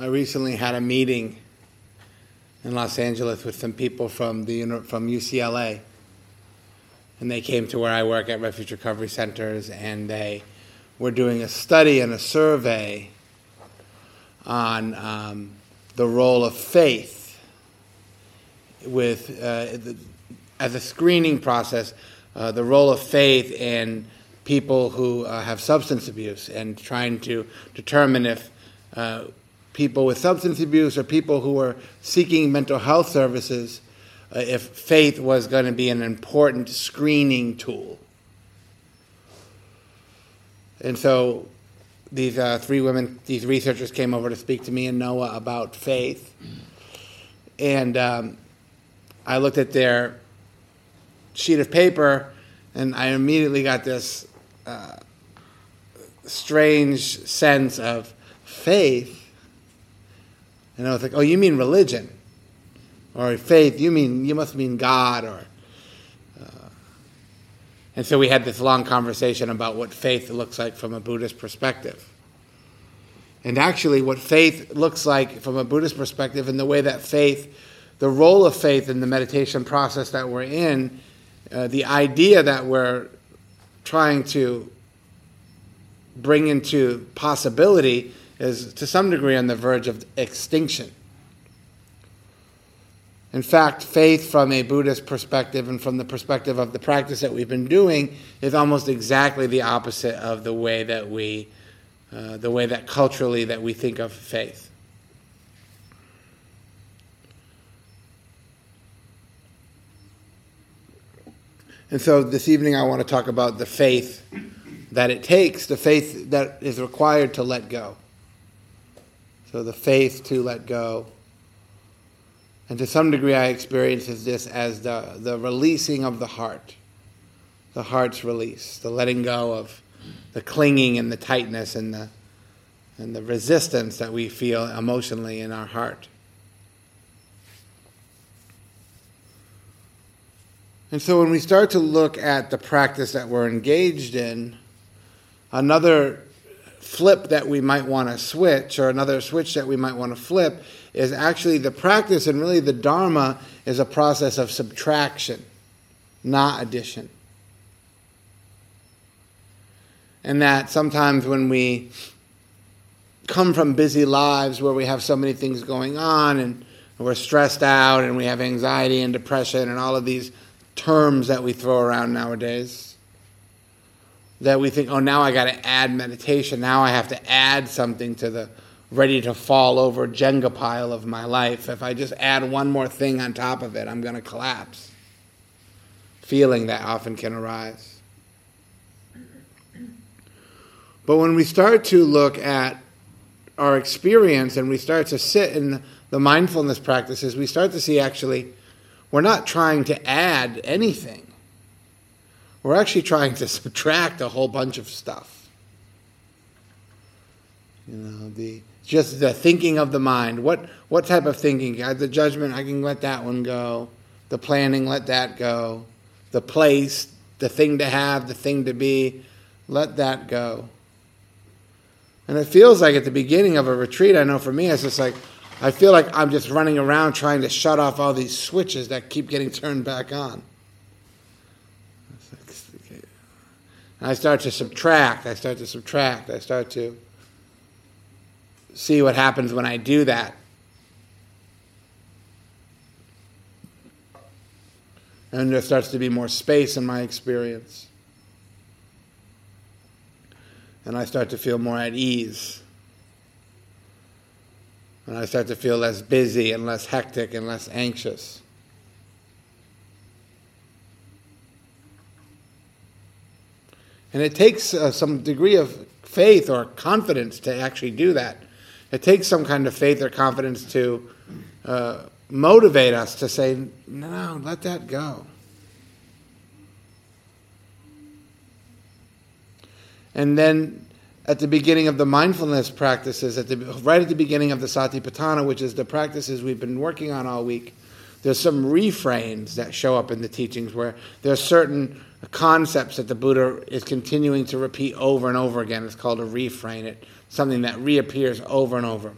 I recently had a meeting in Los Angeles with some people from the from UCLA, and they came to where I work at Refuge Recovery Centers, and they were doing a study and a survey on um, the role of faith with uh, the, as a screening process, uh, the role of faith in people who uh, have substance abuse, and trying to determine if uh, people with substance abuse or people who are seeking mental health services, uh, if faith was going to be an important screening tool. And so these uh, three women, these researchers came over to speak to me and Noah about faith. And um, I looked at their sheet of paper and I immediately got this uh, strange sense of faith and I was like, oh, you mean religion? Or faith, you mean, you must mean God, or. Uh, and so we had this long conversation about what faith looks like from a Buddhist perspective. And actually, what faith looks like from a Buddhist perspective, and the way that faith, the role of faith in the meditation process that we're in, uh, the idea that we're trying to bring into possibility is to some degree on the verge of extinction. In fact, faith from a Buddhist perspective and from the perspective of the practice that we've been doing is almost exactly the opposite of the way that we, uh, the way that culturally that we think of faith. And so this evening I want to talk about the faith that it takes, the faith that is required to let go. So the faith to let go. And to some degree, I experience this as the, the releasing of the heart, the heart's release, the letting go of the clinging and the tightness and the, and the resistance that we feel emotionally in our heart. And so when we start to look at the practice that we're engaged in, another flip that we might want to switch, or another switch that we might want to flip, is actually the practice and really the Dharma is a process of subtraction, not addition. And that sometimes when we come from busy lives where we have so many things going on and we're stressed out and we have anxiety and depression and all of these terms that we throw around nowadays that we think, oh, now I got to add meditation. Now I have to add something to the ready to fall over Jenga pile of my life. If I just add one more thing on top of it, I'm going to collapse. Feeling that often can arise. But when we start to look at our experience and we start to sit in the mindfulness practices, we start to see actually we're not trying to add anything we're actually trying to subtract a whole bunch of stuff. You know, the just the thinking of the mind. What what type of thinking? Uh, the judgment, I can let that one go. The planning, let that go. The place, the thing to have, the thing to be, let that go. And it feels like at the beginning of a retreat, I know for me, it's just like I feel like I'm just running around trying to shut off all these switches that keep getting turned back on. I start to subtract, I start to subtract, I start to see what happens when I do that. And there starts to be more space in my experience. And I start to feel more at ease. And I start to feel less busy and less hectic and less anxious. And it takes uh, some degree of faith or confidence to actually do that. It takes some kind of faith or confidence to uh, motivate us to say, no, let that go. And then at the beginning of the mindfulness practices, at the, right at the beginning of the Satipatthana, which is the practices we've been working on all week, there's some refrains that show up in the teachings where there's certain concepts that the Buddha is continuing to repeat over and over again. It's called a refrain. It something that reappears over and over.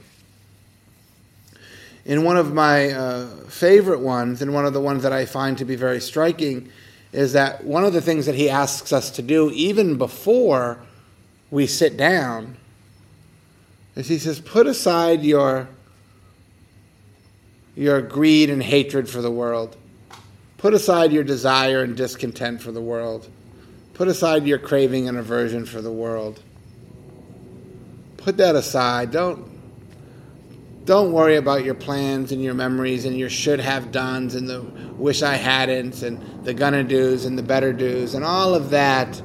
in one of my uh, favorite ones, and one of the ones that I find to be very striking, is that one of the things that he asks us to do, even before we sit down, is he says, put aside your, your greed and hatred for the world. Put aside your desire and discontent for the world. Put aside your craving and aversion for the world. Put that aside. Don't don't worry about your plans and your memories and your should have done's and the wish I hadn't and the gonna do's and the better do's and all of that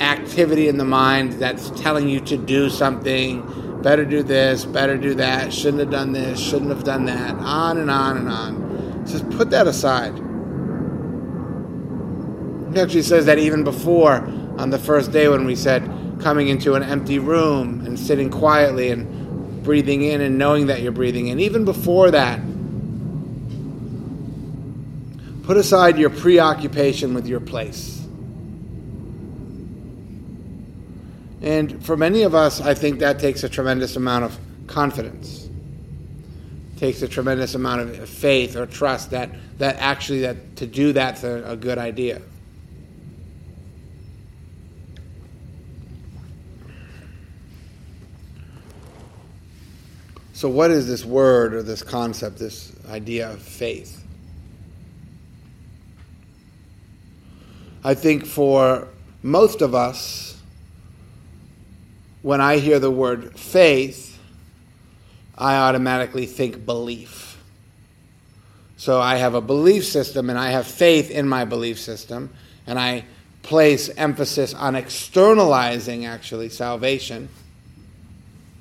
activity in the mind that's telling you to do something, better do this, better do that, shouldn't have done this, shouldn't have done that, on and on and on. Just put that aside. He actually says that even before on the first day when we said coming into an empty room and sitting quietly and breathing in and knowing that you're breathing in. Even before that, put aside your preoccupation with your place. And for many of us, I think that takes a tremendous amount of confidence. Takes a tremendous amount of faith or trust that, that actually that to do that's a, a good idea. So, what is this word or this concept, this idea of faith? I think for most of us, when I hear the word faith, I automatically think belief. So I have a belief system and I have faith in my belief system, and I place emphasis on externalizing actually salvation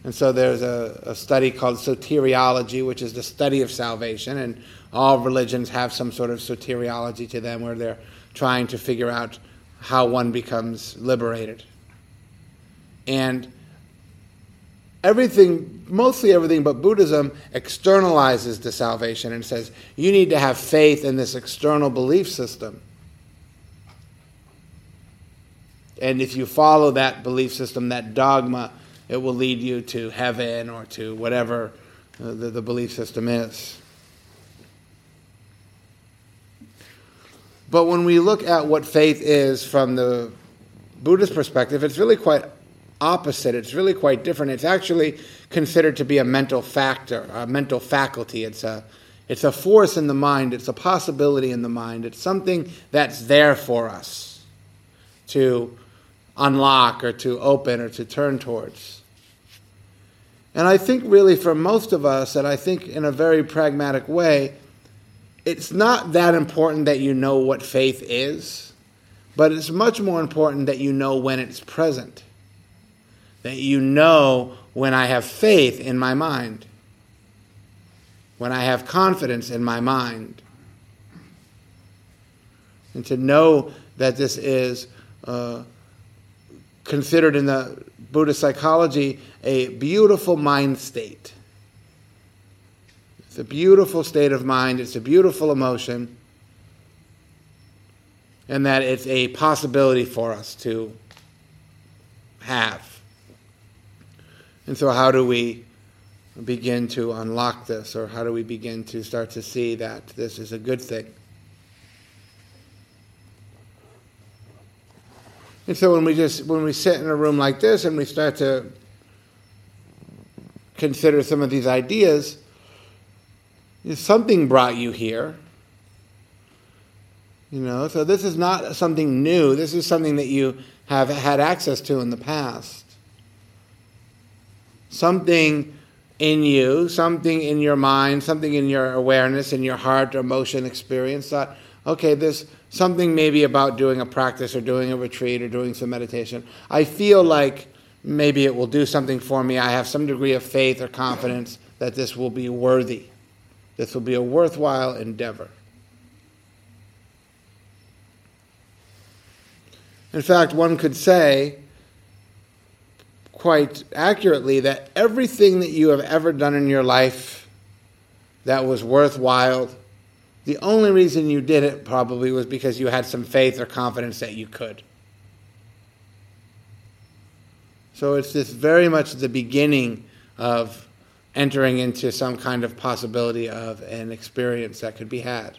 and so there's a, a, study called soteriology, which is the study of salvation, and all religions have some sort of soteriology to them where they're trying to figure out how one becomes liberated. And everything, mostly everything but Buddhism, externalizes the salvation and says you need to have faith in this external belief system. And if you follow that belief system, that dogma, it will lead you to heaven or to whatever uh, the, the belief system is. But when we look at what faith is from the Buddhist perspective, it's really quite opposite. It's really quite different. It's actually considered to be a mental factor, a mental faculty. It's a, it's a force in the mind, it's a possibility in the mind, it's something that's there for us to unlock or to open or to turn towards. And I think, really, for most of us, and I think in a very pragmatic way, it's not that important that you know what faith is, but it's much more important that you know when it's present. That you know when I have faith in my mind, when I have confidence in my mind. And to know that this is uh, considered in the Buddhist psychology a beautiful mind state. It's a beautiful state of mind, it's a beautiful emotion, and that it's a possibility for us to have. And so, how do we begin to unlock this, or how do we begin to start to see that this is a good thing? And so when we just when we sit in a room like this and we start to consider some of these ideas, something brought you here. You know, so this is not something new. This is something that you have had access to in the past. Something in you, something in your mind, something in your awareness, in your heart, or emotion, experience thought, okay, there's something maybe about doing a practice or doing a retreat or doing some meditation. I feel like maybe it will do something for me. I have some degree of faith or confidence that this will be worthy. This will be a worthwhile endeavor. In fact, one could say quite accurately that everything that you have ever done in your life that was worthwhile the only reason you did it probably was because you had some faith or confidence that you could. So it's this very much the beginning of entering into some kind of possibility of an experience that could be had.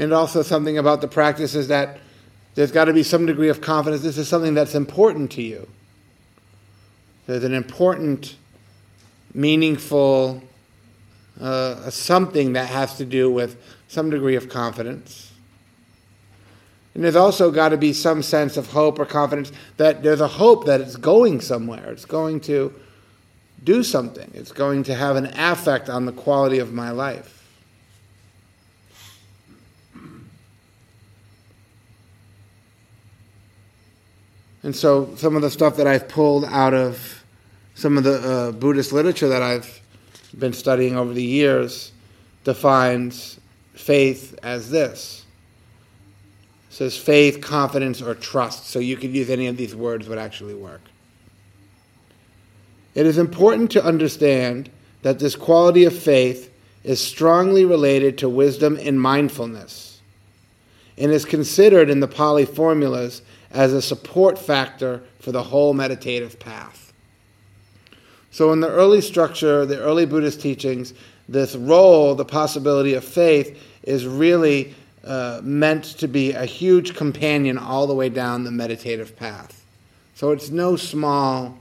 And also, something about the practice is that there's got to be some degree of confidence. This is something that's important to you. There's an important, meaningful uh, something that has to do with some degree of confidence. And there's also got to be some sense of hope or confidence that there's a hope that it's going somewhere. It's going to do something. It's going to have an affect on the quality of my life. And so, some of the stuff that I've pulled out of some of the uh, Buddhist literature that I've been studying over the years defines faith as this. It says faith, confidence, or trust. So you could use any of these words would actually work. It is important to understand that this quality of faith is strongly related to wisdom and mindfulness and is considered in the Pali formulas as a support factor for the whole meditative path. So, in the early structure, the early Buddhist teachings, this role, the possibility of faith, is really uh, meant to be a huge companion all the way down the meditative path. So, it's no small,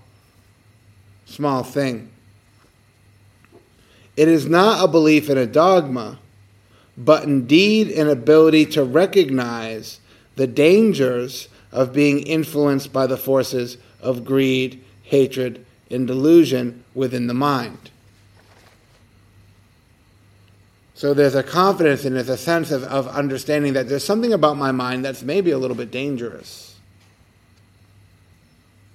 small thing. It is not a belief in a dogma, but indeed an ability to recognize the dangers of being influenced by the forces of greed, hatred, and delusion within the mind. So there's a confidence and there's a sense of, of understanding that there's something about my mind that's maybe a little bit dangerous.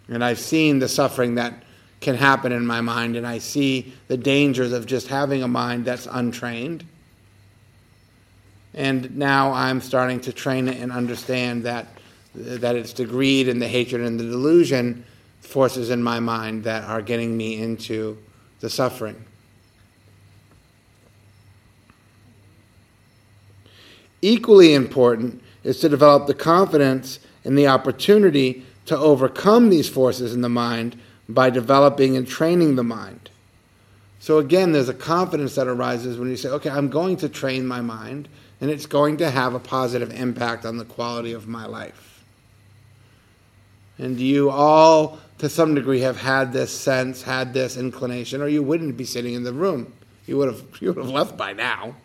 And I've seen the suffering that can happen in my mind, and I see the dangers of just having a mind that's untrained. And now I'm starting to train it and understand that that it's the greed and the hatred and the delusion forces in my mind that are getting me into the suffering. Equally important is to develop the confidence and the opportunity to overcome these forces in the mind by developing and training the mind. So, again, there's a confidence that arises when you say, okay, I'm going to train my mind, and it's going to have a positive impact on the quality of my life. And you all, to some degree, have had this sense, had this inclination, or you wouldn't be sitting in the room. You would have, you would have left by now.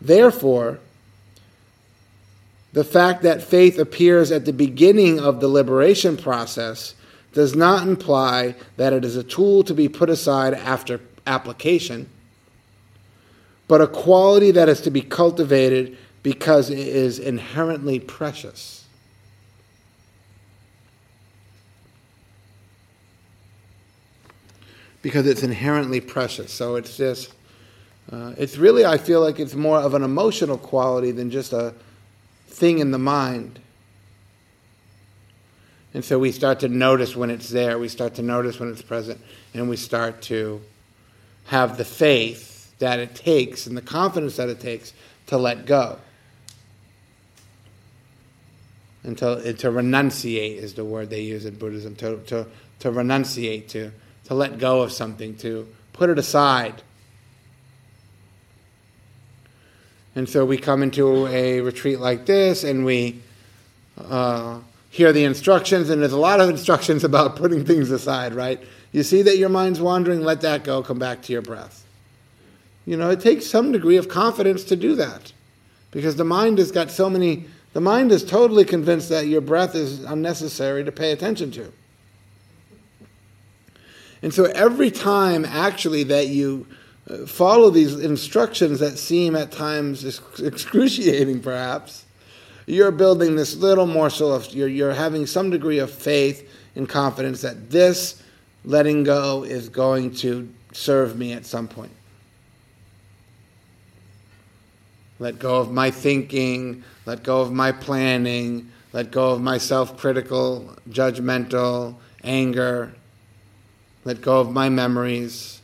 Therefore, the fact that faith appears at the beginning of the liberation process does not imply that it is a tool to be put aside after application, but a quality that is to be cultivated because it is inherently precious. Because it's inherently precious. So it's just, uh, it's really, I feel like it's more of an emotional quality than just a thing in the mind. And so we start to notice when it's there, we start to notice when it's present, and we start to have the faith that it takes and the confidence that it takes to let go to, to renunciate is the word they use in Buddhism, to, to, to renunciate, to, to let go of something, to put it aside. And so we come into a retreat like this and we uh, hear the instructions, and there's a lot of instructions about putting things aside, right? You see that your mind's wandering, let that go, come back to your breath. You know, it takes some degree of confidence to do that because the mind has got so many the mind is totally convinced that your breath is unnecessary to pay attention to. And so every time, actually, that you uh, follow these instructions that seem at times excruciating, perhaps, you're building this little morsel of, you're, you're having some degree of faith and confidence that this letting go is going to serve me at some point. Let go of my thinking, let go of my planning, let go of my self critical, judgmental anger, let go of my memories.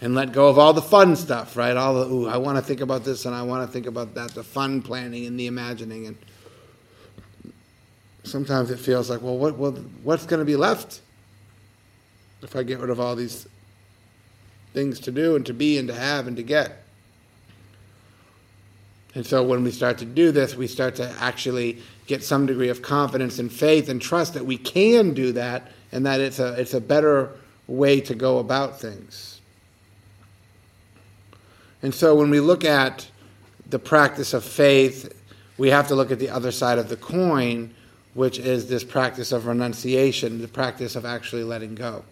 and let go of all the fun stuff, right? All the, ooh, I want to think about this and I want to think about that, the fun planning and the imagining. And sometimes it feels like, well, what, what what's going to be left if I get rid of all these things to do and to be and to have and to get? And so when we start to do this, we start to actually get some degree of confidence and faith and trust that we can do that and that it's a, it's a better way to go about things. And so when we look at the practice of faith, we have to look at the other side of the coin, which is this practice of renunciation, the practice of actually letting go.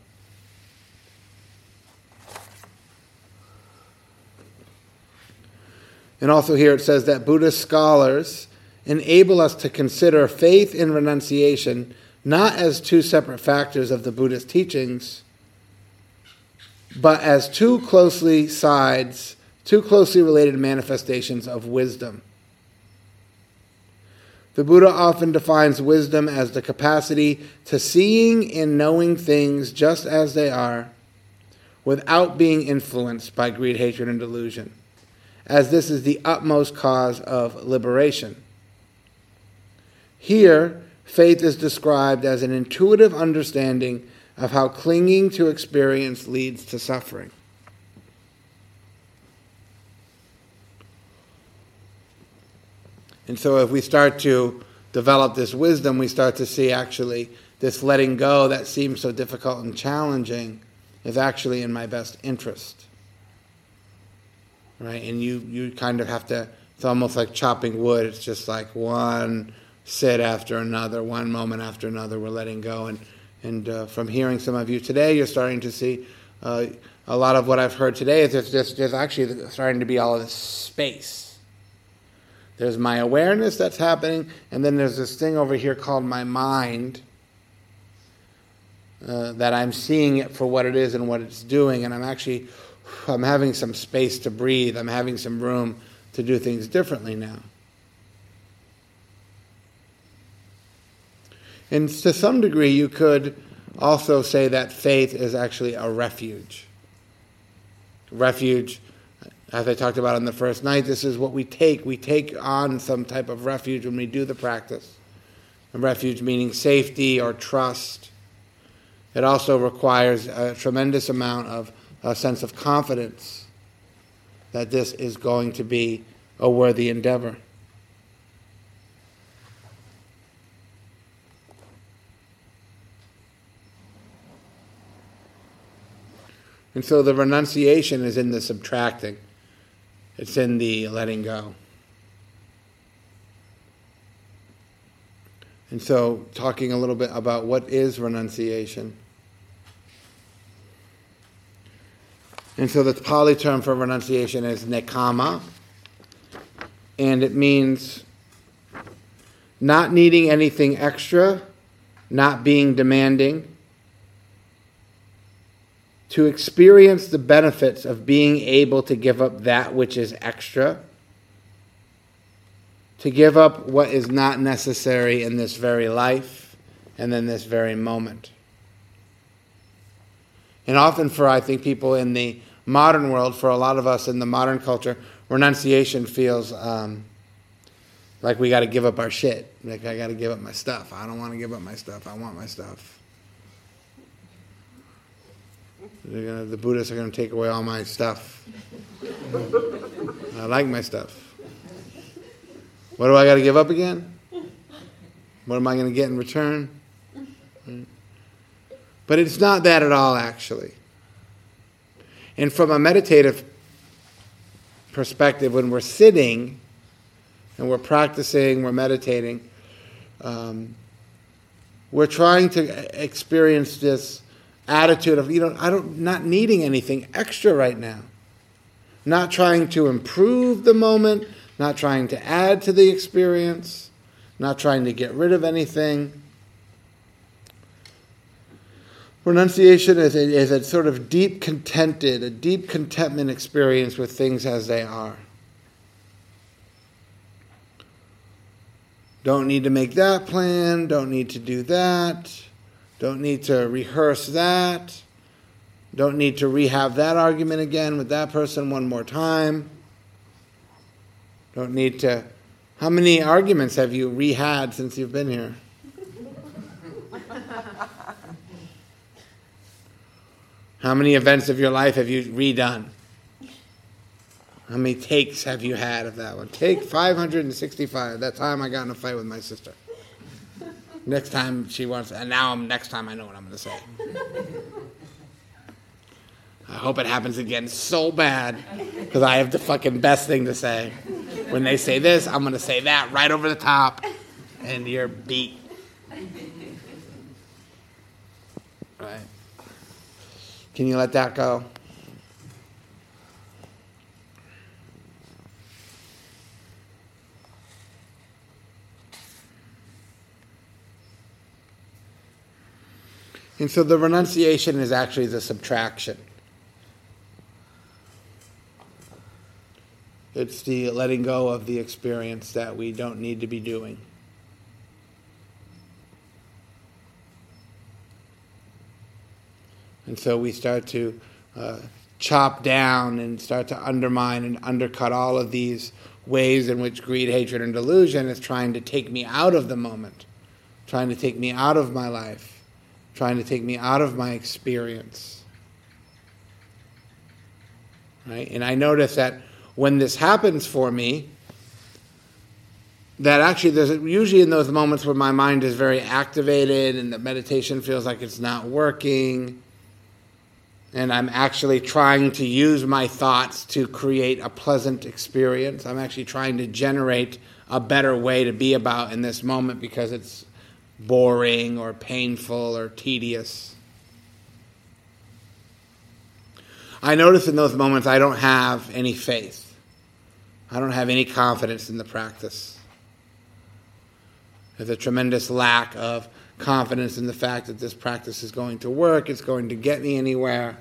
And also here it says that Buddhist scholars enable us to consider faith and renunciation not as two separate factors of the Buddhist teachings, but as two closely sides, two closely related manifestations of wisdom. The Buddha often defines wisdom as the capacity to seeing and knowing things just as they are without being influenced by greed, hatred, and delusion, as this is the utmost cause of liberation. Here, faith is described as an intuitive understanding of how clinging to experience leads to suffering. And so, if we start to develop this wisdom, we start to see actually this letting go that seems so difficult and challenging is actually in my best interest. Right? And you, you kind of have to, it's almost like chopping wood. It's just like one sit after another, one moment after another, we're letting go. And and uh, from hearing some of you today, you're starting to see uh, a lot of what I've heard today is there's, there's, there's actually starting to be all this space. There's my awareness that's happening, and then there's this thing over here called my mind uh, that I'm seeing it for what it is and what it's doing, and I'm actually I'm having some space to breathe. I'm having some room to do things differently now. And to some degree, you could also say that faith is actually a refuge. Refuge, as I talked about on the first night, this is what we take. We take on some type of refuge when we do the practice. A refuge meaning safety or trust. It also requires a tremendous amount of a sense of confidence that this is going to be a worthy endeavor. And so the renunciation is in the subtracting, it's in the letting go. And so, talking a little bit about what is renunciation. And so, the Pali term for renunciation is nekkhamma, and it means not needing anything extra, not being demanding to experience the benefits of being able to give up that which is extra, to give up what is not necessary in this very life and in this very moment. And often, for I think people in the modern world, for a lot of us in the modern culture, renunciation feels um, like we got to give up our shit. Like I got to give up my stuff. I don't want to give up my stuff. I want my stuff. Gonna, the Buddhists are going to take away all my stuff. I like my stuff. What do I got to give up again? What am I going to get in return? But it's not that at all, actually. And from a meditative perspective, when we're sitting and we're practicing, we're meditating, um, we're trying to experience this attitude of, you know, I don't, not needing anything extra right now. Not trying to improve the moment, not trying to add to the experience, not trying to get rid of anything. Renunciation is a, is a sort of deep contented, a deep contentment experience with things as they are. Don't need to make that plan, don't need to do that. Don't need to rehearse that. Don't need to rehab that argument again with that person one more time. Don't need to. How many arguments have you rehad since you've been here? How many events of your life have you redone? How many takes have you had of that one? Take 565. That time I got in a fight with my sister. Next time she wants, and now I'm, next time I know what I'm going to say. I hope it happens again so bad because I have the fucking best thing to say. When they say this, I'm going to say that right over the top, and you're beat. Right? Can you let that go? And so the renunciation is actually the subtraction. It's the letting go of the experience that we don't need to be doing. And so we start to uh, chop down and start to undermine and undercut all of these ways in which greed, hatred, and delusion is trying to take me out of the moment, trying to take me out of my life trying to take me out of my experience. Right? And I notice that when this happens for me, that actually there's usually in those moments where my mind is very activated and the meditation feels like it's not working and I'm actually trying to use my thoughts to create a pleasant experience. I'm actually trying to generate a better way to be about in this moment because it's boring or painful or tedious. I notice in those moments I don't have any faith. I don't have any confidence in the practice. There's a tremendous lack of confidence in the fact that this practice is going to work, it's going to get me anywhere.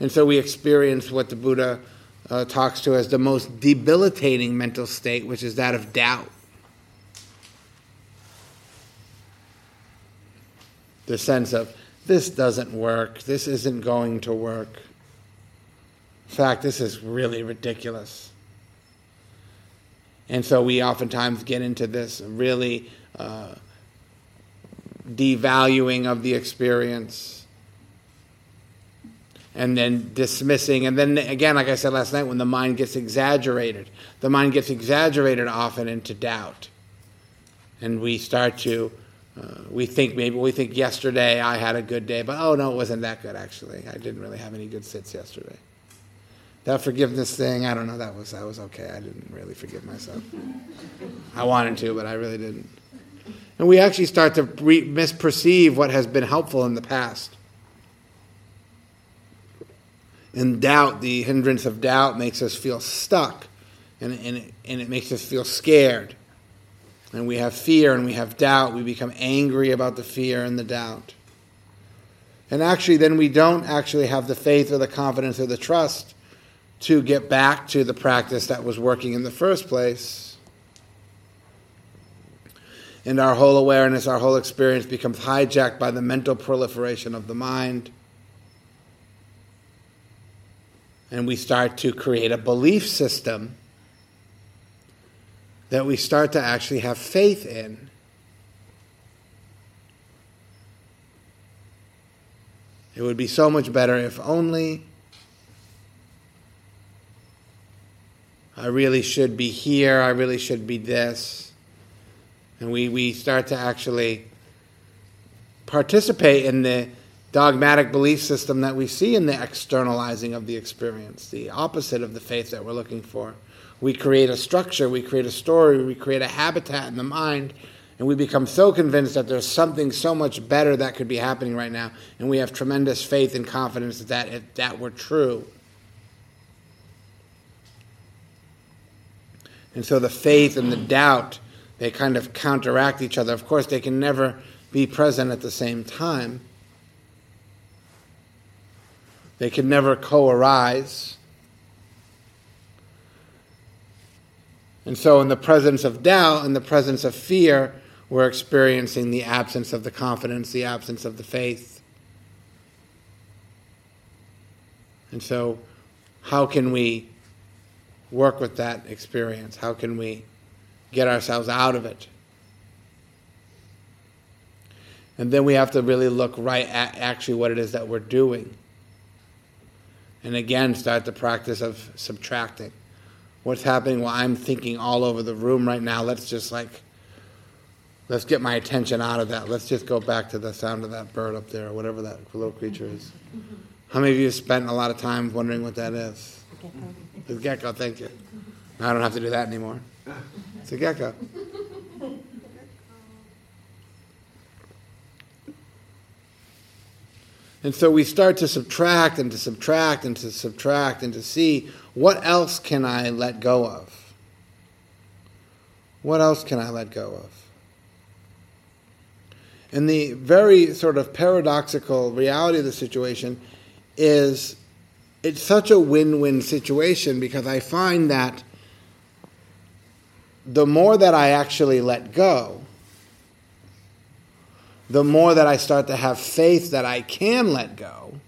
And so we experience what the Buddha uh, talks to as the most debilitating mental state, which is that of doubt. the sense of this doesn't work, this isn't going to work. In fact, this is really ridiculous. And so we oftentimes get into this really uh, devaluing of the experience and then dismissing. And then again, like I said last night, when the mind gets exaggerated, the mind gets exaggerated often into doubt. And we start to uh, we think maybe we think yesterday I had a good day, but oh no, it wasn't that good actually. I didn't really have any good sits yesterday. That forgiveness thing, I don't know. That was that was okay. I didn't really forgive myself. I wanted to, but I really didn't. And we actually start to re- misperceive what has been helpful in the past. And doubt, the hindrance of doubt, makes us feel stuck, and, and, it, and it makes us feel scared and we have fear and we have doubt, we become angry about the fear and the doubt. And actually, then we don't actually have the faith or the confidence or the trust to get back to the practice that was working in the first place. And our whole awareness, our whole experience becomes hijacked by the mental proliferation of the mind. And we start to create a belief system that we start to actually have faith in. It would be so much better if only I really should be here, I really should be this. And we, we start to actually participate in the dogmatic belief system that we see in the externalizing of the experience, the opposite of the faith that we're looking for. We create a structure, we create a story, we create a habitat in the mind, and we become so convinced that there's something so much better that could be happening right now, and we have tremendous faith and confidence that that, that were true. And so the faith and the doubt, they kind of counteract each other. Of course, they can never be present at the same time. They can never co arise. And so, in the presence of doubt, in the presence of fear, we're experiencing the absence of the confidence, the absence of the faith. And so, how can we work with that experience? How can we get ourselves out of it? And then we have to really look right at actually what it is that we're doing. And again, start the practice of subtracting. What's happening? Well, I'm thinking all over the room right now. Let's just like, let's get my attention out of that. Let's just go back to the sound of that bird up there or whatever that little creature is. How many of you have spent a lot of time wondering what that is? The gecko, thank you. I don't have to do that anymore. It's a gecko. And so we start to subtract and to subtract and to subtract and to see what else can I let go of? What else can I let go of? And the very sort of paradoxical reality of the situation is it's such a win win situation because I find that the more that I actually let go, the more that I start to have faith that I can let go.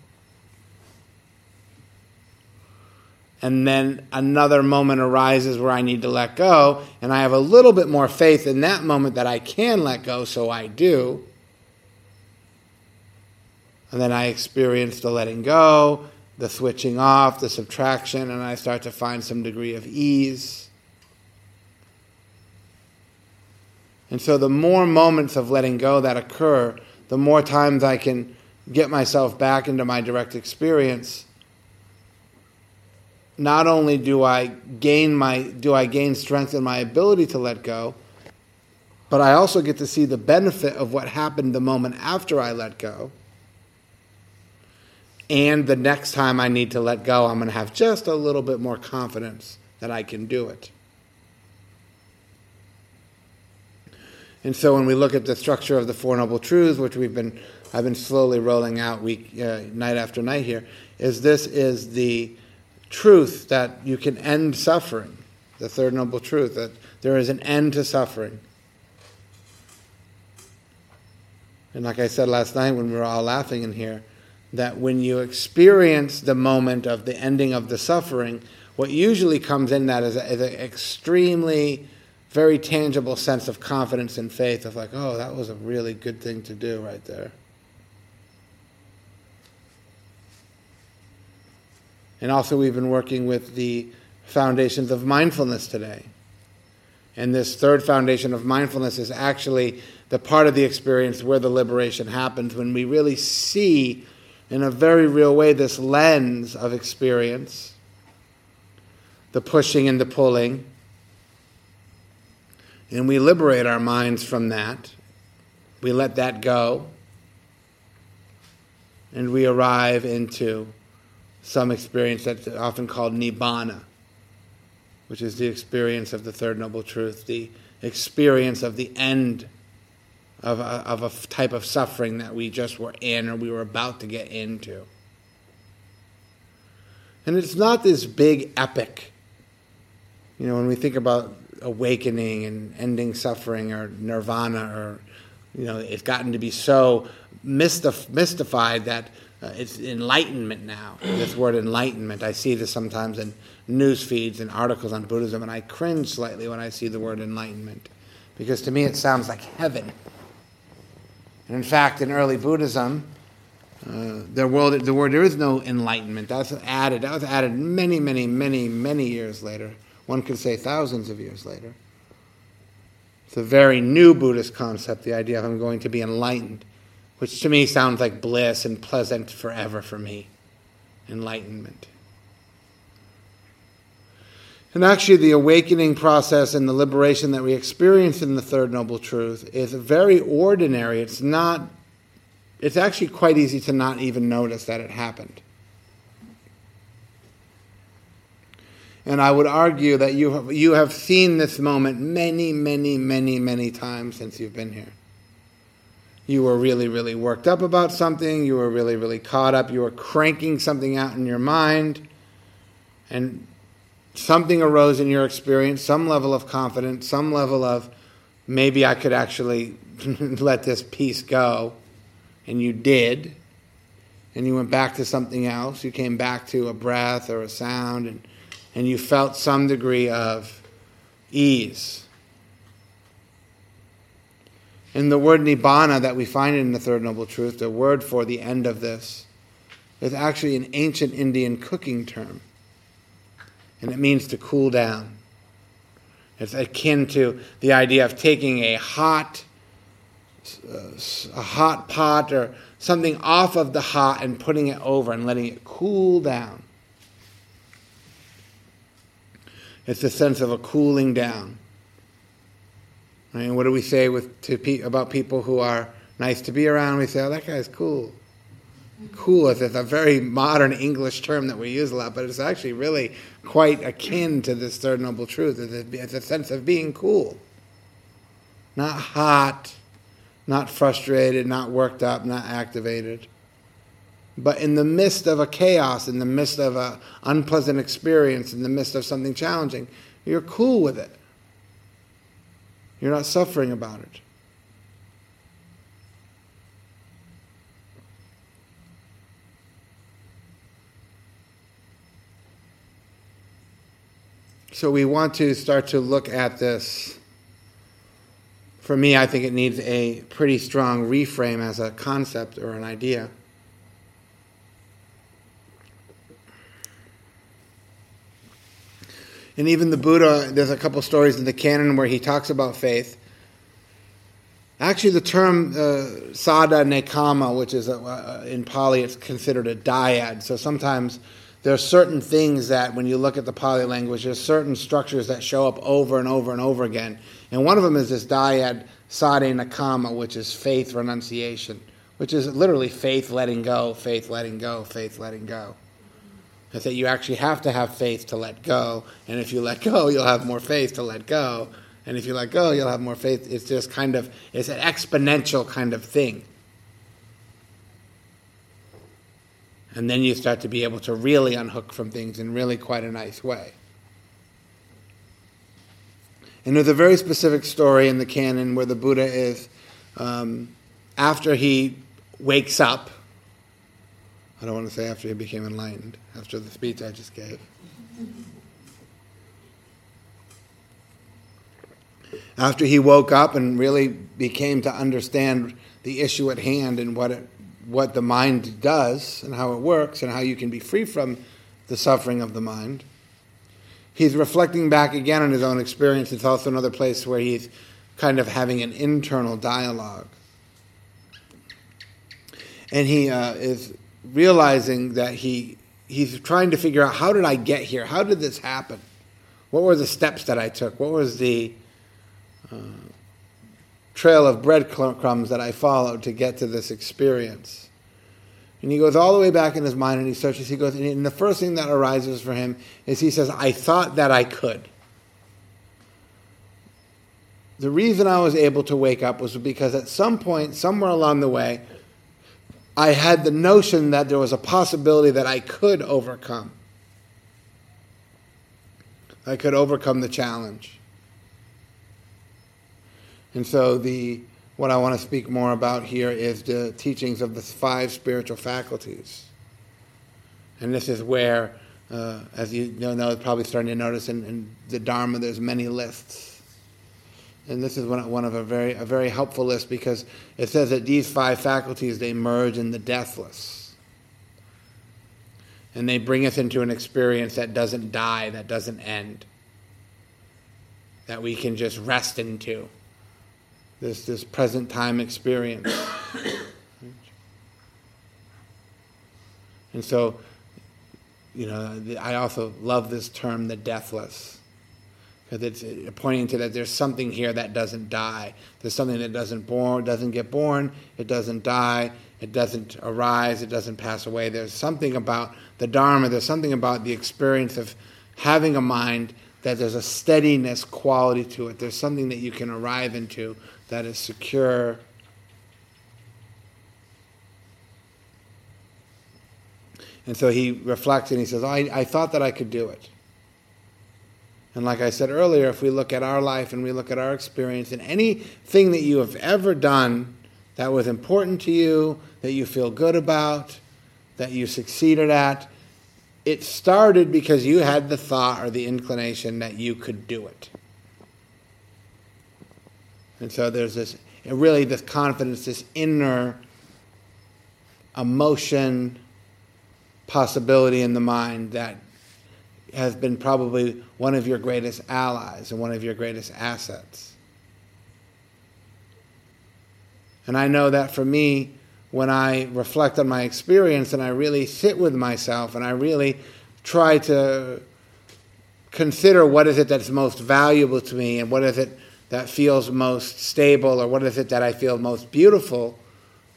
And then another moment arises where I need to let go, and I have a little bit more faith in that moment that I can let go, so I do. And then I experience the letting go, the switching off, the subtraction, and I start to find some degree of ease. And so the more moments of letting go that occur, the more times I can get myself back into my direct experience. Not only do I gain my do I gain strength in my ability to let go, but I also get to see the benefit of what happened the moment after I let go. And the next time I need to let go, I'm going to have just a little bit more confidence that I can do it. And so when we look at the structure of the Four Noble Truths, which we've been, I've been slowly rolling out week, uh, night after night here, is this is the truth that you can end suffering. The third noble truth that there is an end to suffering. And like I said last night when we were all laughing in here, that when you experience the moment of the ending of the suffering, what usually comes in that is, is an extremely very tangible sense of confidence and faith of like, oh, that was a really good thing to do right there. And also, we've been working with the foundations of mindfulness today. And this third foundation of mindfulness is actually the part of the experience where the liberation happens when we really see, in a very real way, this lens of experience the pushing and the pulling and we liberate our minds from that. We let that go. And we arrive into some experience that's often called nibbana, which is the experience of the Third Noble Truth, the experience of the end of a, of a type of suffering that we just were in or we were about to get into. And it's not this big epic. You know, when we think about awakening and ending suffering or nirvana or you know it's gotten to be so mystif- mystified that uh, it's enlightenment now. This word enlightenment i see this sometimes in news feeds and articles on buddhism and i cringe slightly when i see the word enlightenment because to me it sounds like heaven. And in fact in early buddhism uh, the, world, the word there is no enlightenment. That's added that was added many many many many years later one could say thousands of years later. It's a very new Buddhist concept, the idea of I'm going to be enlightened, which to me sounds like bliss and pleasant forever for me. Enlightenment. And actually, the awakening process and the liberation that we experience in the Third Noble Truth is very ordinary. It's not, it's actually quite easy to not even notice that it happened. And I would argue that you have, you have seen this moment many, many, many, many times since you've been here. You were really, really worked up about something. You were really, really caught up. You were cranking something out in your mind. And something arose in your experience, some level of confidence, some level of maybe I could actually let this piece go. And you did. and you went back to something else. You came back to a breath or a sound, and, and you felt some degree of ease. In the word nibbana that we find in the Third Noble Truth, the word for the end of this, is actually an ancient Indian cooking term. And it means to cool down. It's akin to the idea of taking a hot, a hot pot or something off of the hot and putting it over and letting it cool down. It's a sense of a cooling down. I mean, what do we say with to pe- about people who are nice to be around? We say, "Oh, that guy's cool." Cool is a very modern English term that we use a lot, but it's actually really quite akin to this third noble truth. It's a sense of being cool, not hot, not frustrated, not worked up, not activated. But in the midst of a chaos, in the midst of an unpleasant experience, in the midst of something challenging, you're cool with it. You're not suffering about it. So we want to start to look at this. For me, I think it needs a pretty strong reframe as a concept or an idea. And even the Buddha, there's a couple stories in the canon where he talks about faith. Actually, the term uh, saddha nekkhamma, which is a, uh, in Pali, it's considered a dyad. So sometimes there are certain things that, when you look at the Pali language, there's certain structures that show up over and over and over again. And one of them is this dyad saddha nekkhamma, which is faith renunciation, which is literally faith letting go, faith letting go, faith letting go is that you actually have to have faith to let go. And if you let go, you'll have more faith to let go. And if you let go, you'll have more faith. It's just kind of, it's an exponential kind of thing. And then you start to be able to really unhook from things in really quite a nice way. And there's a very specific story in the canon where the Buddha is, um, after he wakes up, I don't want to say after he became enlightened, after the speech I just gave. After he woke up and really became to understand the issue at hand and what it, what the mind does and how it works and how you can be free from the suffering of the mind. He's reflecting back again on his own experience. It's also another place where he's kind of having an internal dialogue. And he uh, is realizing that he he's trying to figure out how did I get here? How did this happen? What were the steps that I took? What was the uh, trail of breadcrumbs that I followed to get to this experience? And he goes all the way back in his mind and he searches. He goes, and the first thing that arises for him is he says, I thought that I could. The reason I was able to wake up was because at some point, somewhere along the way, I had the notion that there was a possibility that I could overcome. I could overcome the challenge. And so the what I want to speak more about here is the teachings of the five spiritual faculties. And this is where, uh, as you know, probably starting to notice in, in the Dharma, there's many lists and this is one, one of a very, a very helpful list because it says that these five faculties, they merge in the deathless. And they bring us into an experience that doesn't die, that doesn't end, that we can just rest into. This, this present time experience. and so, you know, I also love this term, the deathless because it's pointing to that there's something here that doesn't die. There's something that doesn't born, doesn't get born, it doesn't die, it doesn't arise, it doesn't pass away. There's something about the Dharma, there's something about the experience of having a mind that there's a steadiness quality to it. There's something that you can arrive into that is secure. And so he reflects and he says, I, I thought that I could do it. And like I said earlier, if we look at our life and we look at our experience and anything that you have ever done that was important to you, that you feel good about, that you succeeded at, it started because you had the thought or the inclination that you could do it. And so there's this really this confidence, this inner emotion, possibility in the mind that has been probably one of your greatest allies and one of your greatest assets. And I know that for me, when I reflect on my experience and I really sit with myself and I really try to consider what is it that's most valuable to me and what is it that feels most stable or what is it that I feel most beautiful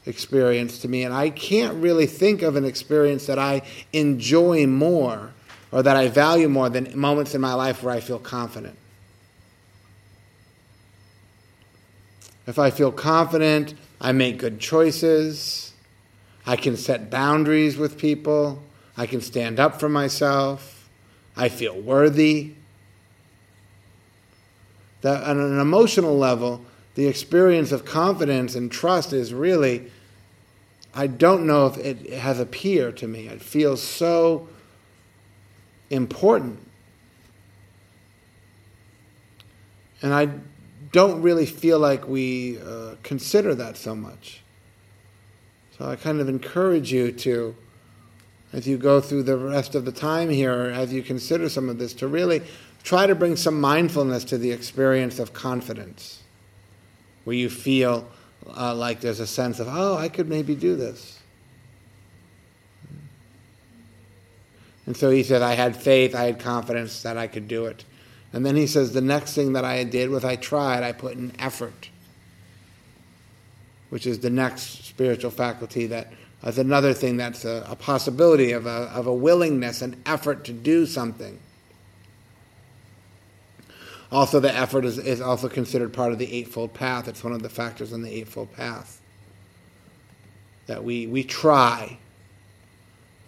experience to me. And I can't really think of an experience that I enjoy more or that I value more than moments in my life where I feel confident. If I feel confident, I make good choices. I can set boundaries with people. I can stand up for myself. I feel worthy that on an emotional level, the experience of confidence and trust is really, I don't know if it has appeared to me. It feels so important. And I don't really feel like we uh, consider that so much. So I kind of encourage you to, as you go through the rest of the time here, as you consider some of this, to really try to bring some mindfulness to the experience of confidence, where you feel uh, like there's a sense of, oh, I could maybe do this. And so he said, I had faith, I had confidence that I could do it. And then he says, the next thing that I did was I tried, I put in effort, which is the next spiritual faculty that is another thing that's a, a possibility of a, of a willingness, an effort to do something. Also, the effort is, is also considered part of the Eightfold Path. It's one of the factors in the Eightfold Path. That we, we try,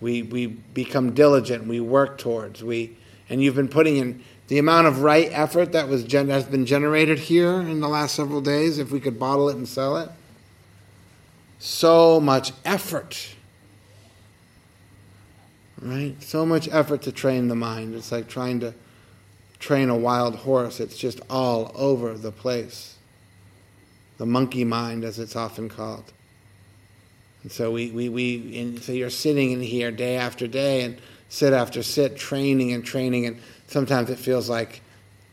we, we become diligent, we work towards, we, and you've been putting in the amount of right effort that was gen- has been generated here in the last several days, if we could bottle it and sell it. So much effort. Right? So much effort to train the mind. It's like trying to train a wild horse. It's just all over the place. The monkey mind, as it's often called. And so we, we, we and so you're sitting in here day after day and sit after sit, training and training, and sometimes it feels like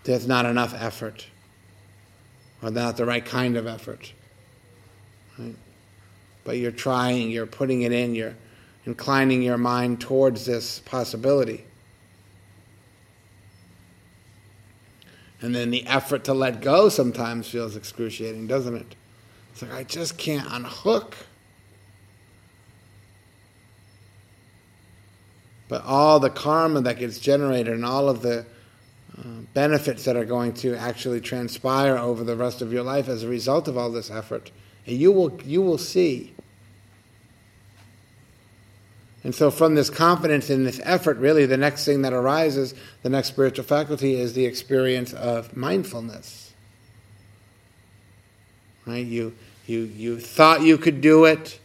there's not enough effort, or not the right kind of effort. Right? But you're trying, you're putting it in, you're inclining your mind towards this possibility. And then the effort to let go sometimes feels excruciating, doesn't it? It's like, I just can't unhook. But all the karma that gets generated and all of the uh, benefits that are going to actually transpire over the rest of your life as a result of all this effort, you will, you will see and so, from this confidence in this effort, really, the next thing that arises, the next spiritual faculty, is the experience of mindfulness. Right? You, you, you thought you could do it,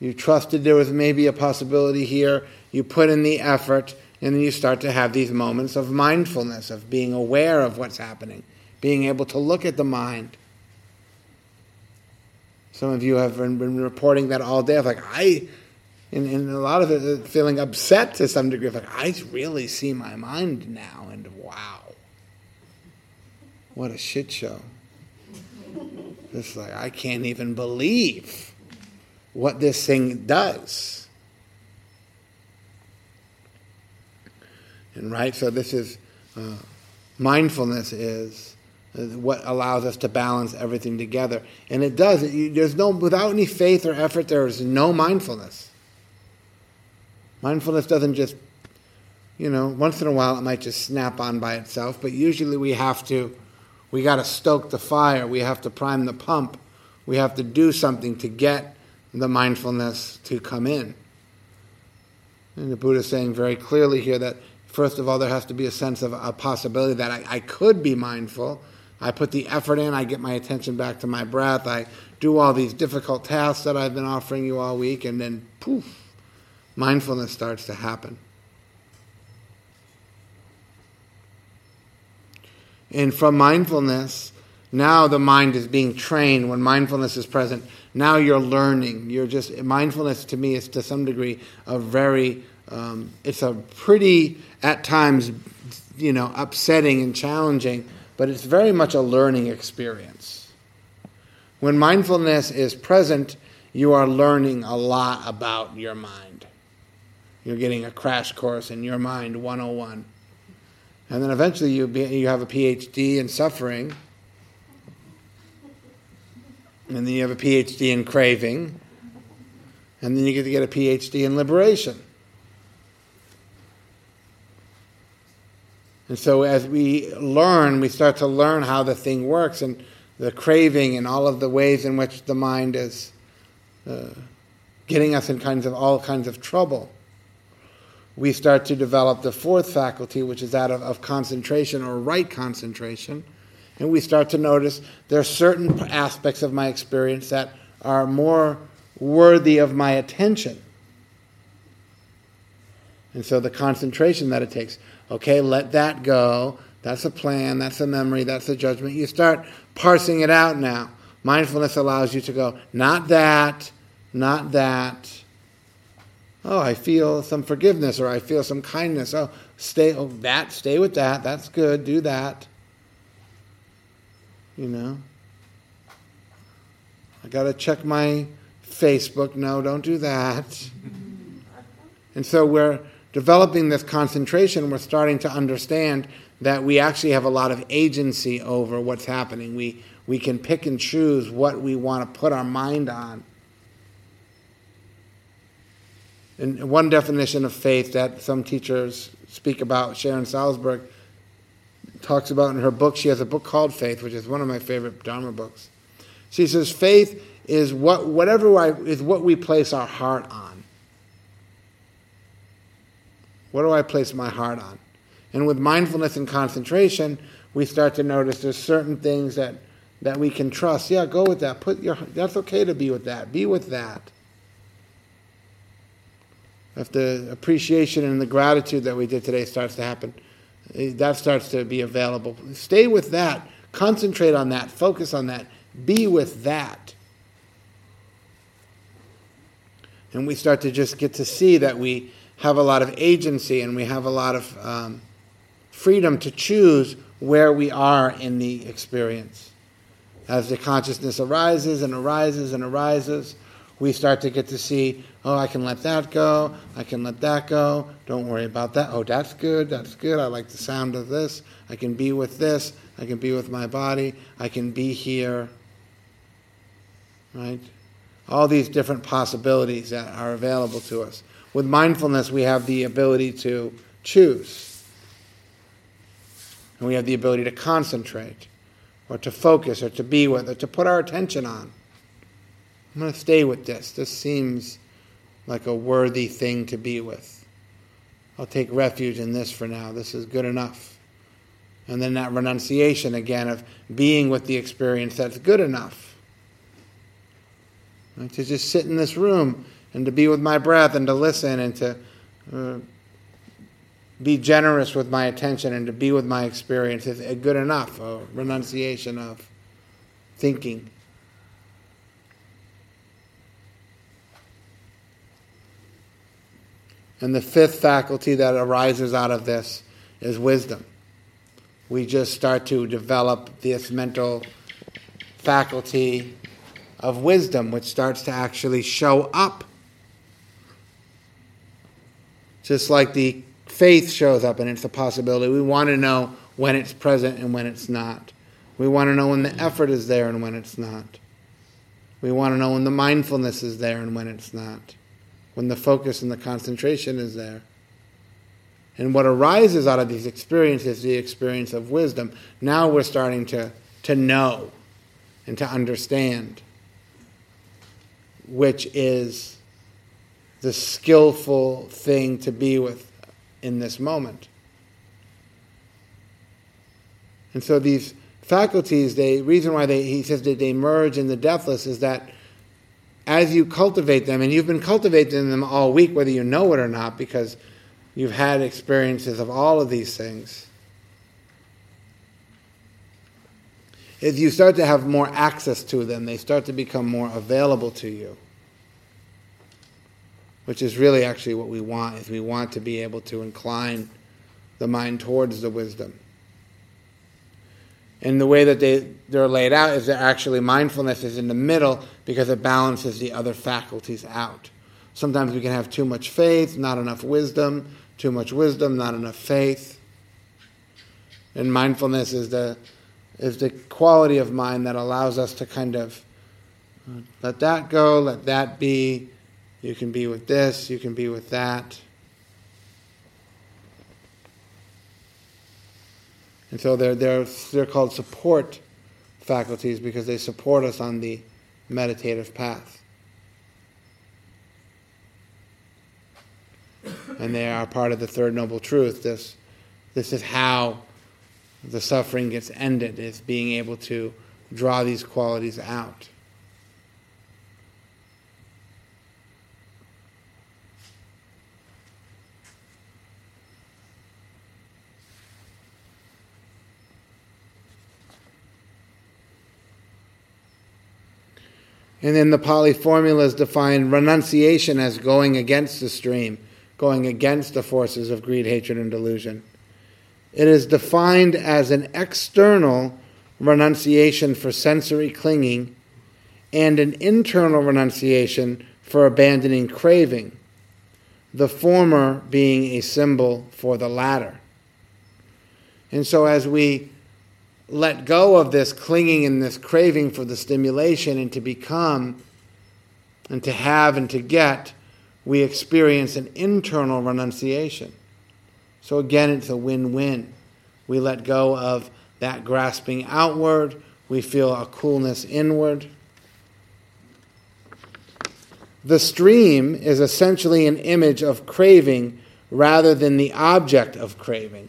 you trusted there was maybe a possibility here, you put in the effort, and then you start to have these moments of mindfulness, of being aware of what's happening, being able to look at the mind. Some of you have been, reporting that all day. Of Like, I and, and a lot of it uh, feeling upset to some degree. Like I really see my mind now, and wow, what a shit show! It's like I can't even believe what this thing does. And right, so this is uh, mindfulness is what allows us to balance everything together, and it does. It, there's no without any faith or effort. There is no mindfulness. Mindfulness doesn't just, you know, once in a while it might just snap on by itself, but usually we have to, we got to stoke the fire, we have to prime the pump, we have to do something to get the mindfulness to come in. And the Buddha is saying very clearly here that, first of all, there has to be a sense of a possibility that I, I could be mindful. I put the effort in, I get my attention back to my breath, I do all these difficult tasks that I've been offering you all week, and then poof, mindfulness starts to happen. And from mindfulness, now the mind is being trained when mindfulness is present. Now you're learning. You're just mindfulness to me is to some degree a very um, it's a pretty at times you know upsetting and challenging, but it's very much a learning experience. When mindfulness is present, you are learning a lot about your mind. You're getting a crash course in your mind 101. And then eventually you, be, you have a PhD in suffering. And then you have a PhD in craving. And then you get to get a PhD in liberation. And so as we learn, we start to learn how the thing works and the craving and all of the ways in which the mind is uh, getting us in kinds of all kinds of trouble. We start to develop the fourth faculty, which is that of, of concentration or right concentration. And we start to notice there are certain aspects of my experience that are more worthy of my attention. And so the concentration that it takes. Okay, let that go. That's a plan, that's a memory, that's a judgment. You start parsing it out now. Mindfulness allows you to go, not that, not that. Oh, I feel some forgiveness or I feel some kindness. Oh, stay oh, that, stay with that. That's good. Do that. You know. I got to check my Facebook. No, don't do that. And so we're developing this concentration, we're starting to understand that we actually have a lot of agency over what's happening. We, we can pick and choose what we want to put our mind on. And one definition of faith that some teachers speak about, Sharon Salzberg talks about in her book, she has a book called Faith, which is one of my favorite Dharma books. She says, faith is what whatever I, is what we place our heart on. What do I place my heart on? And with mindfulness and concentration, we start to notice there's certain things that, that we can trust. Yeah, go with that. Put your that's okay to be with that. Be with that. If the appreciation and the gratitude that we did today starts to happen, eh, that starts to be available. Stay with that. Concentrate on that. Focus on that. Be with that. And we start to just get to see that we have a lot of agency and we have a lot of um, freedom to choose where we are in the experience. As the consciousness arises and arises and arises, we start to get to see, oh, I can let that go, I can let that go, don't worry about that. Oh, that's good, that's good, I like the sound of this, I can be with this, I can be with my body, I can be here. Right? All these different possibilities that are available to us. With mindfulness, we have the ability to choose. And we have the ability to concentrate, or to focus, or to be with, or to put our attention on. I'm going to stay with this. This seems like a worthy thing to be with. I'll take refuge in this for now. This is good enough. And then that renunciation again of being with the experience that's good enough. Right? To just sit in this room and to be with my breath and to listen and to uh, be generous with my attention and to be with my experience is good enough, a renunciation of thinking. And the fifth faculty that arises out of this is wisdom. We just start to develop this mental faculty of wisdom, which starts to actually show up just like the faith shows up and it's a possibility. We want to know when it's present and when it's not. We want to know when the effort is there and when it's not. We want to know when the mindfulness is there and when it's not. When the focus and the concentration is there. And what arises out of these experiences is the experience of wisdom. Now we're starting to, to know and to understand, which is the skillful thing to be with in this moment. And so these faculties, the reason why they, he says that they merge in the deathless is that as you cultivate them, and you've been cultivating them all week, whether you know it or not, because you've had experiences of all of these things, as you start to have more access to them, they start to become more available to you. Which is really actually what we want, is we want to be able to incline the mind towards the wisdom. And the way that they, they're laid out is that actually mindfulness is in the middle because it balances the other faculties out. Sometimes we can have too much faith, not enough wisdom, too much wisdom, not enough faith. And mindfulness is the, is the quality of mind that allows us to kind of uh, let that go, let that be. You can be with this, you can be with that. And so they're, they're, they're called support faculties because they support us on the meditative path. And they are part of the third noble truth. This, this is how the suffering gets ended, is being able to draw these qualities out. And then the Pali formulas define renunciation as going against the stream, going against the forces of greed, hatred, and delusion. It is defined as an external renunciation for sensory clinging and an internal renunciation for abandoning craving, the former being a symbol for the latter. And so, as we let go of this clinging and this craving for the stimulation and to become and to have and to get, we experience an internal renunciation. So again, it's a win win. We let go of that grasping outward, we feel a coolness inward. The stream is essentially an image of craving rather than the object of craving.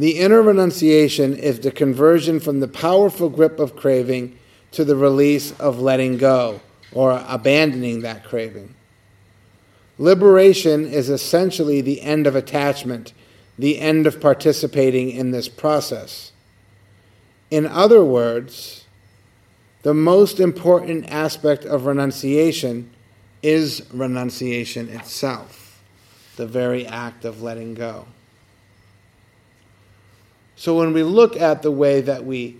The inner renunciation is the conversion from the powerful grip of craving to the release of letting go or abandoning that craving. Liberation is essentially the end of attachment, the end of participating in this process. In other words, the most important aspect of renunciation is renunciation itself, the very act of letting go. So when we look at the way that we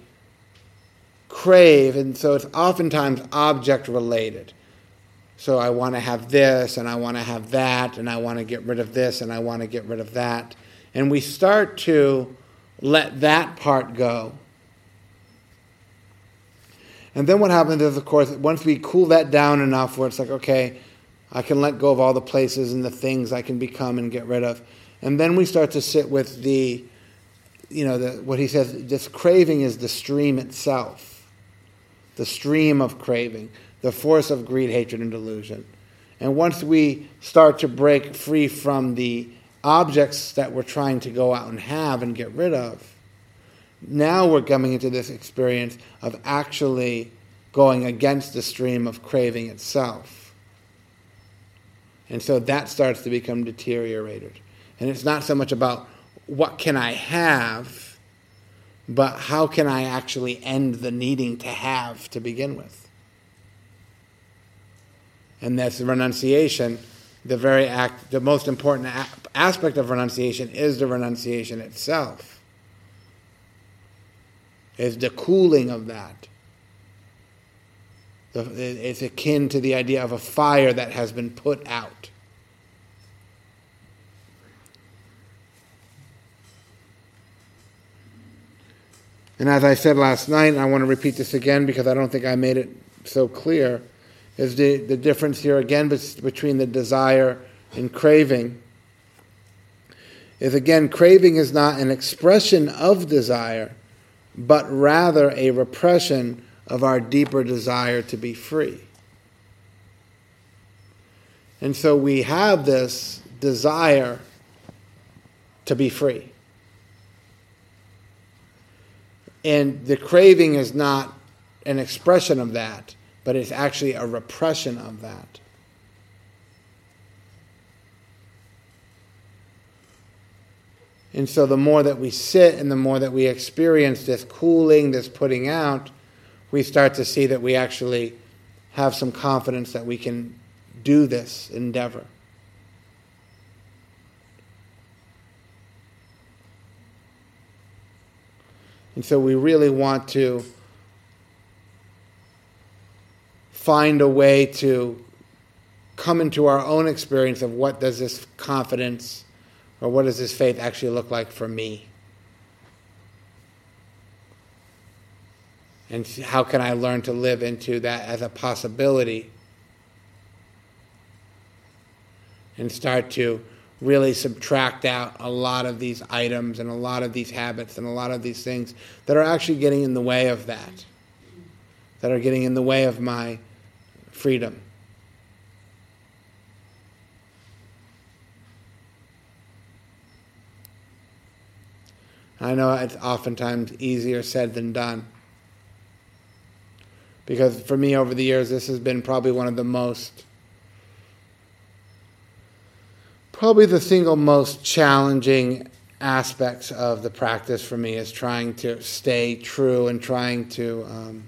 crave, and so it's oftentimes object related. So I want to have this, and I want to have that, and I want to get rid of this, and I want to get rid of that. And we start to let that part go. And then what happens is, of course, once we cool that down enough where it's like, okay, I can let go of all the places and the things I can become and get rid of. And then we start to sit with the you know, the, what he says, this craving is the stream itself, the stream of craving, the force of greed, hatred, and delusion. And once we start to break free from the objects that we're trying to go out and have and get rid of, now we're coming into this experience of actually going against the stream of craving itself. And so that starts to become deteriorated. And it's not so much about what can I have, but how can I actually end the needing to have to begin with? And that's renunciation. The very act, the most important aspect of renunciation is the renunciation itself. Is the cooling of that. It's akin to the idea of a fire that has been put out. And as I said last night, and I want to repeat this again because I don't think I made it so clear, is the, the difference here again between the desire and craving. Is again, craving is not an expression of desire, but rather a repression of our deeper desire to be free. And so we have this desire to be free. And the craving is not an expression of that, but it's actually a repression of that. And so the more that we sit and the more that we experience this cooling, this putting out, we start to see that we actually have some confidence that we can do this endeavor. And so we really want to find a way to come into our own experience of what does this confidence or what does this faith actually look like for me? And how can I learn to live into that as a possibility? And start to really subtract out a lot of these items and a lot of these habits and a lot of these things that are actually getting in the way of that, that are getting in the way of my freedom. I know it's oftentimes easier said than done. Because for me over the years, this has been probably one of the most, probably the single most challenging aspects of the practice for me is trying to stay true and trying to um,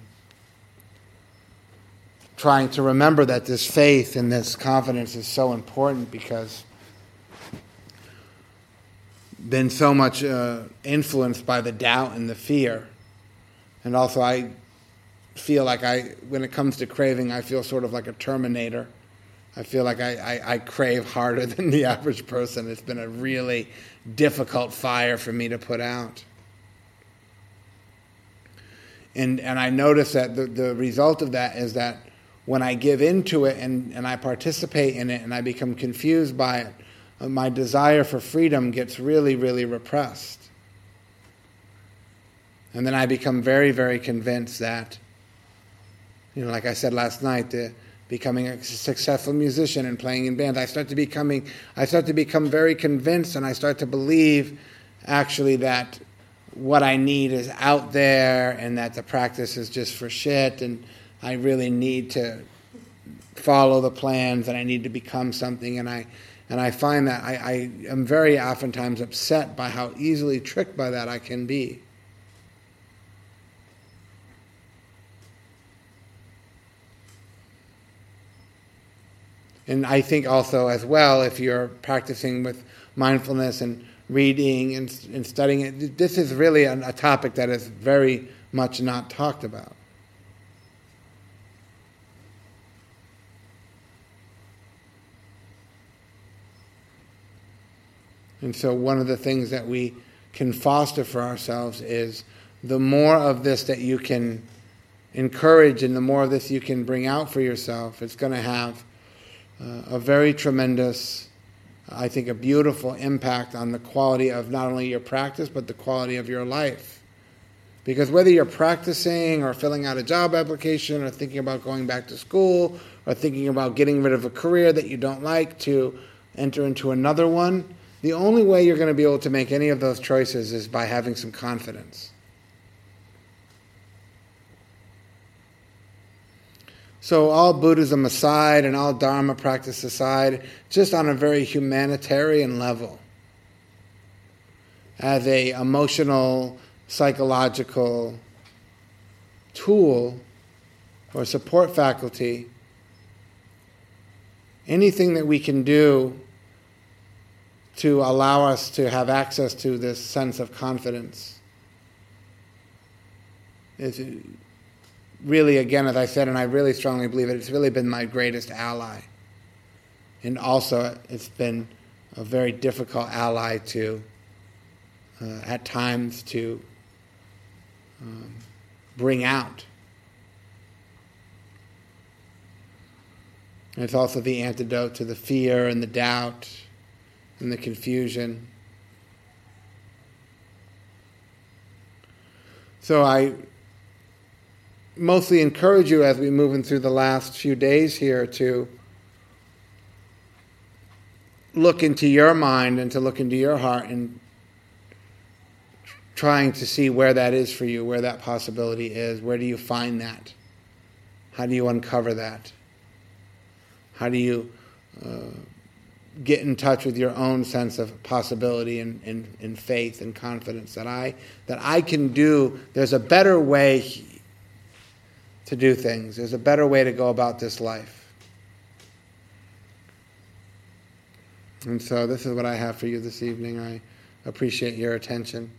trying to remember that this faith and this confidence is so important because been so much uh, influenced by the doubt and the fear. And also, I feel like I, when it comes to craving, I feel sort of like a terminator. I feel like I, I, I, crave harder than the average person. It's been a really difficult fire for me to put out. And, and I notice that the, the result of that is that when I give into it and, and I participate in it and I become confused by it, uh, my desire for freedom gets really, really repressed. And then I become very, very convinced that, you know, like I said last night, the, becoming a successful musician and playing in bands, I start to becoming, I start to become very convinced, and I start to believe, actually, that what I need is out there, and that the practice is just for shit, and I really need to follow the plans, and I need to become something, and I and I find that I, I am very oftentimes upset by how easily tricked by that I can be. And I think also, as well, if you're practicing with mindfulness and reading and, and studying it, this is really a topic that is very much not talked about. And so, one of the things that we can foster for ourselves is the more of this that you can encourage and the more of this you can bring out for yourself, it's going to have uh, a very tremendous, I think, a beautiful impact on the quality of not only your practice, but the quality of your life. Because whether you're practicing or filling out a job application or thinking about going back to school or thinking about getting rid of a career that you don't like to enter into another one, the only way you're going to be able to make any of those choices is by having some confidence. So, all Buddhism aside and all Dharma practice aside, just on a very humanitarian level, as a emotional, psychological tool or support faculty, anything that we can do to allow us to have access to this sense of confidence. It's really, again, as I said, and I really strongly believe it, it's really been my greatest ally. And also, it's been a very difficult ally to, uh, at times, to um, bring out. And it's also the antidote to the fear and the doubt and the confusion. So I mostly encourage you as we move in through the last few days here to look into your mind and to look into your heart and trying to see where that is for you, where that possibility is, where do you find that? How do you uncover that? How do you uh, get in touch with your own sense of possibility and, and, and faith and confidence that I that I can do? There's a better way to do things. There's a better way to go about this life. And so this is what I have for you this evening. I appreciate your attention.